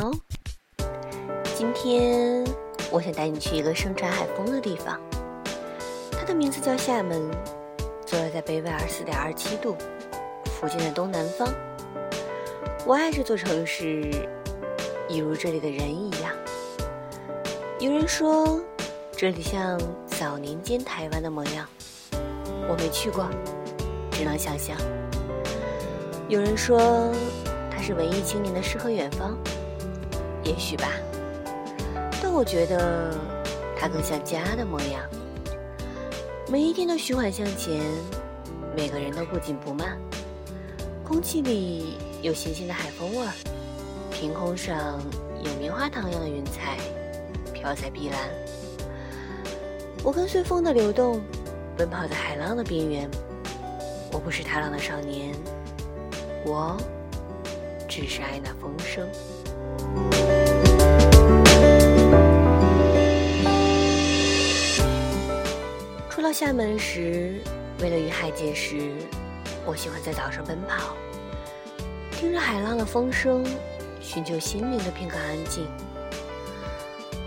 好。今天我想带你去一个盛产海风的地方，它的名字叫厦门，坐落在北纬二十四点二七度附近的东南方。我爱这座城市，一如这里的人一样。有人说这里像早年间台湾的模样，我没去过，只能想象。有人说。它是文艺青年的诗和远方，也许吧。但我觉得它更像家的模样。每一天都循环向前，每个人都不紧不慢。空气里有新鲜的海风味儿，天空上有棉花糖一样的云彩飘在碧蓝。我跟随风的流动，奔跑在海浪的边缘。我不是踏浪的少年，我。只是爱那风声。初到厦门时，为了与海结识，我喜欢在岛上奔跑，听着海浪的风声，寻求心灵的片刻安静。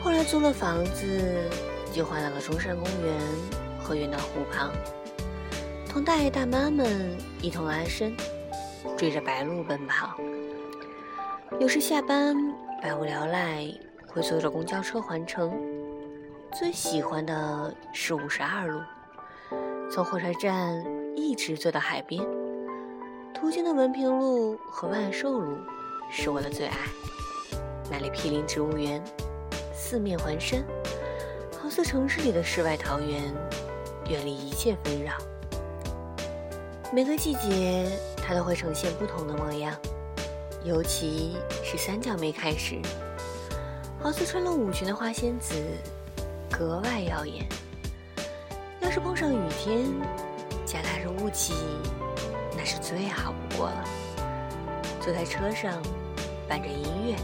后来租了房子，就换到了中山公园和远道湖旁，同大爷大妈们一同安身，追着白鹭奔跑。有时下班百无聊赖，会坐着公交车环城。最喜欢的是五十二路，从火车站一直坐到海边。途经的文平路和万寿路是我的最爱，那里毗邻植物园，四面环山，好似城市里的世外桃源，远离一切纷扰。每个季节，它都会呈现不同的模样。尤其是三角梅开时，好似穿了舞裙的花仙子，格外耀眼。要是碰上雨天，夹杂着雾气，那是最好不过了。坐在车上，伴着音乐，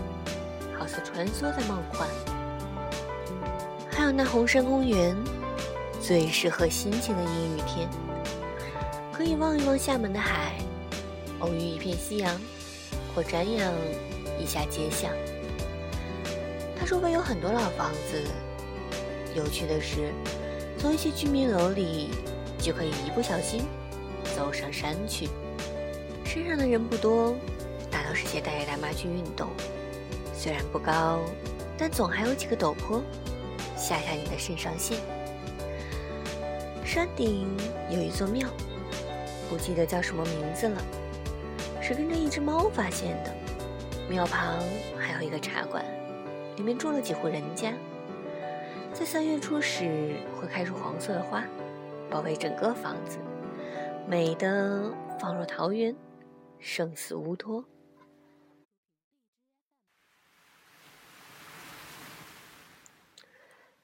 好似穿梭在梦幻。还有那红山公园，最适合心情的阴雨天，可以望一望厦门的海，偶遇一片夕阳。或瞻仰一下街巷，它周围有很多老房子。有趣的是，从一些居民楼里就可以一不小心走上山去。山上的人不多，大都是些大爷大妈去运动。虽然不高，但总还有几个陡坡吓吓你的肾上腺。山顶有一座庙，不记得叫什么名字了。是跟着一只猫发现的。庙旁还有一个茶馆，里面住了几户人家。在三月初时会开出黄色的花，包围整个房子，美得仿若桃源，胜似乌托。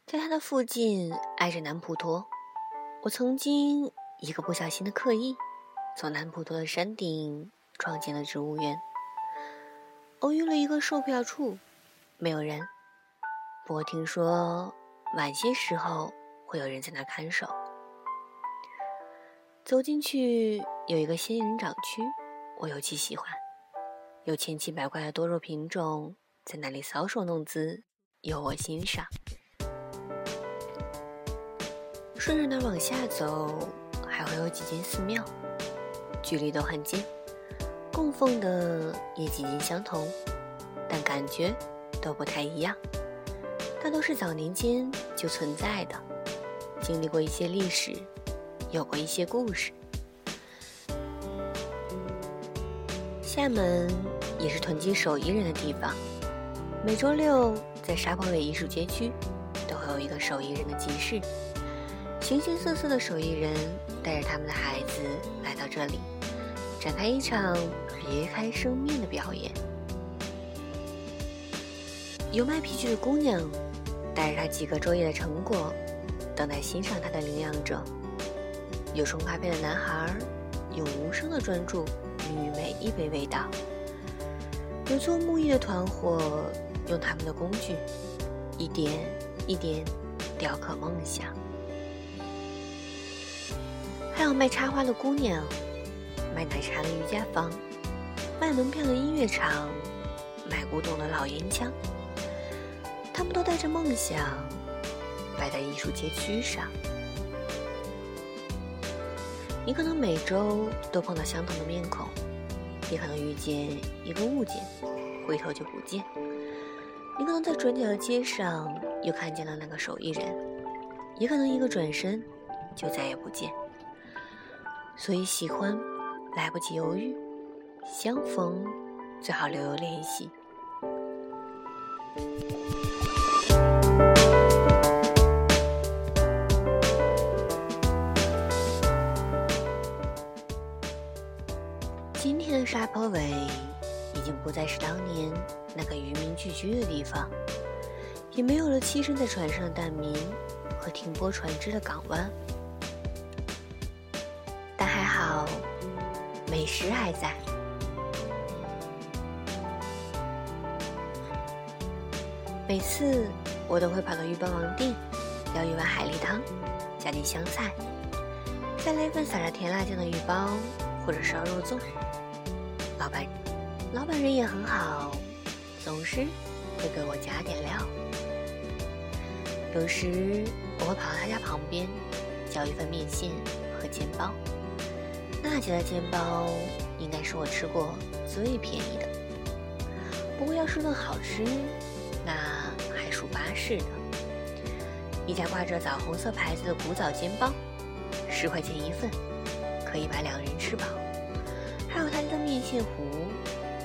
在它的附近挨着南普陀，我曾经一个不小心的刻意，从南普陀的山顶。闯进了植物园，偶遇了一个售票处，没有人。不过听说晚些时候会有人在那看守。走进去有一个仙人掌区，我尤其喜欢，有千奇百怪的多肉品种在那里搔首弄姿，由我欣赏。顺着那往下走，还会有几间寺庙，距离都很近。供奉的也几近相同，但感觉都不太一样。它都是早年间就存在的，经历过一些历史，有过一些故事。厦门也是囤积手艺人的地方，每周六在沙坡尾艺术街区都会有一个手艺人的集市，形形色色的手艺人带着他们的孩子来到这里。展开一场别开生面的表演，有卖皮具的姑娘，带着她几个昼夜的成果，等待欣赏她的领养者；有冲咖啡的男孩，用无声的专注与每一杯味道；有做木艺的团伙，用他们的工具，一点一点雕刻梦想；还有卖插花的姑娘。卖奶茶的瑜伽房，卖门票的音乐场，卖古董的老烟枪，他们都带着梦想，摆在艺术街区上。你可能每周都碰到相同的面孔，也可能遇见一个物件，回头就不见。你可能在转角的街上又看见了那个手艺人，也可能一个转身就再也不见。所以喜欢来不及犹豫，相逢最好留有联系。今天的沙坡尾已经不再是当年那个渔民聚居的地方，也没有了栖身在船上的蛋民和停泊船只的港湾。但还好，美食还在。每次我都会跑到鱼霸王店，要一碗海蛎汤，加点香菜，再来一份撒着甜辣酱的鱼包或者烧肉粽。老板，老板人也很好，总是会给我加点料。有时我会跑到他家旁边，叫一份面线和煎包。那家的煎包应该是我吃过最便宜的，不过要说顿好吃，是的。一家挂着枣红色牌子的古早煎包，十块钱一份，可以把两人吃饱。还有他家的面线糊，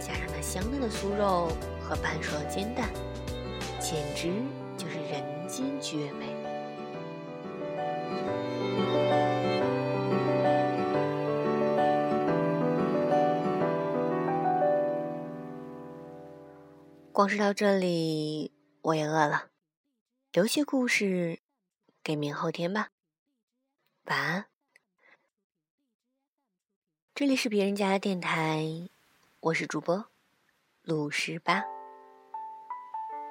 加上那香嫩的酥肉和半熟的煎蛋，简直就是人间绝美。光是到这里，我也饿了。留些故事给明后天吧。晚安。这里是别人家的电台，我是主播鲁十八。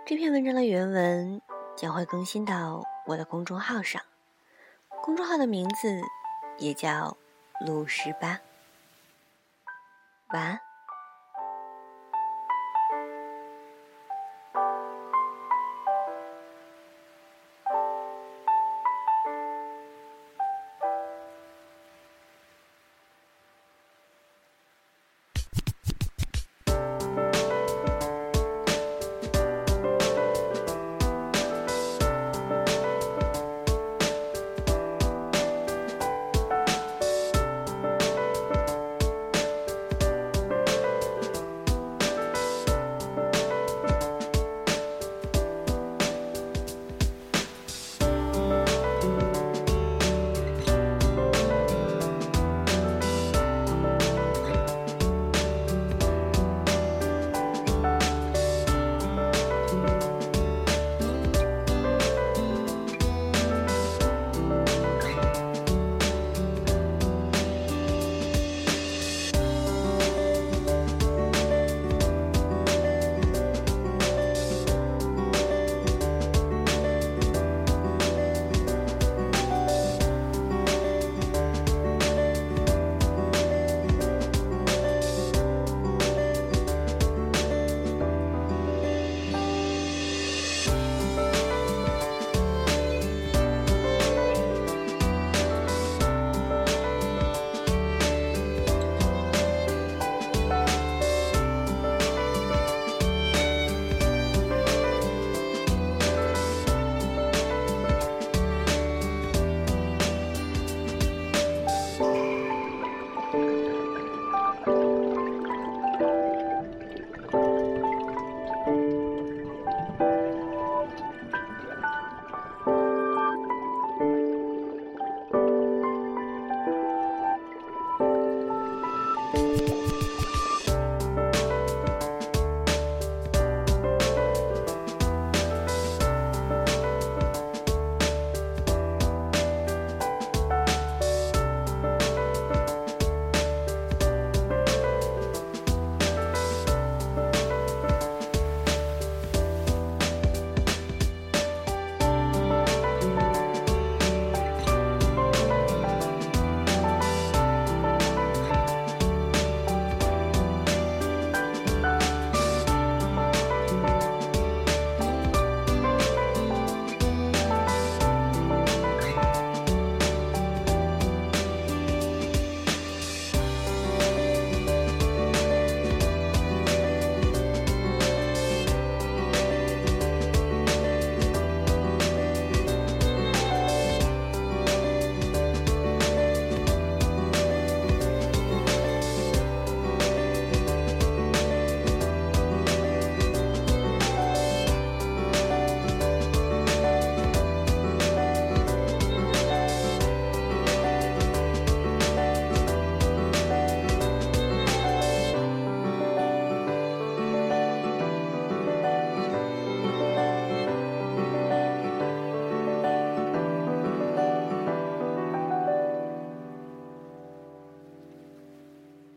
这篇文章的原文将会更新到我的公众号上，公众号的名字也叫鲁十八。晚安。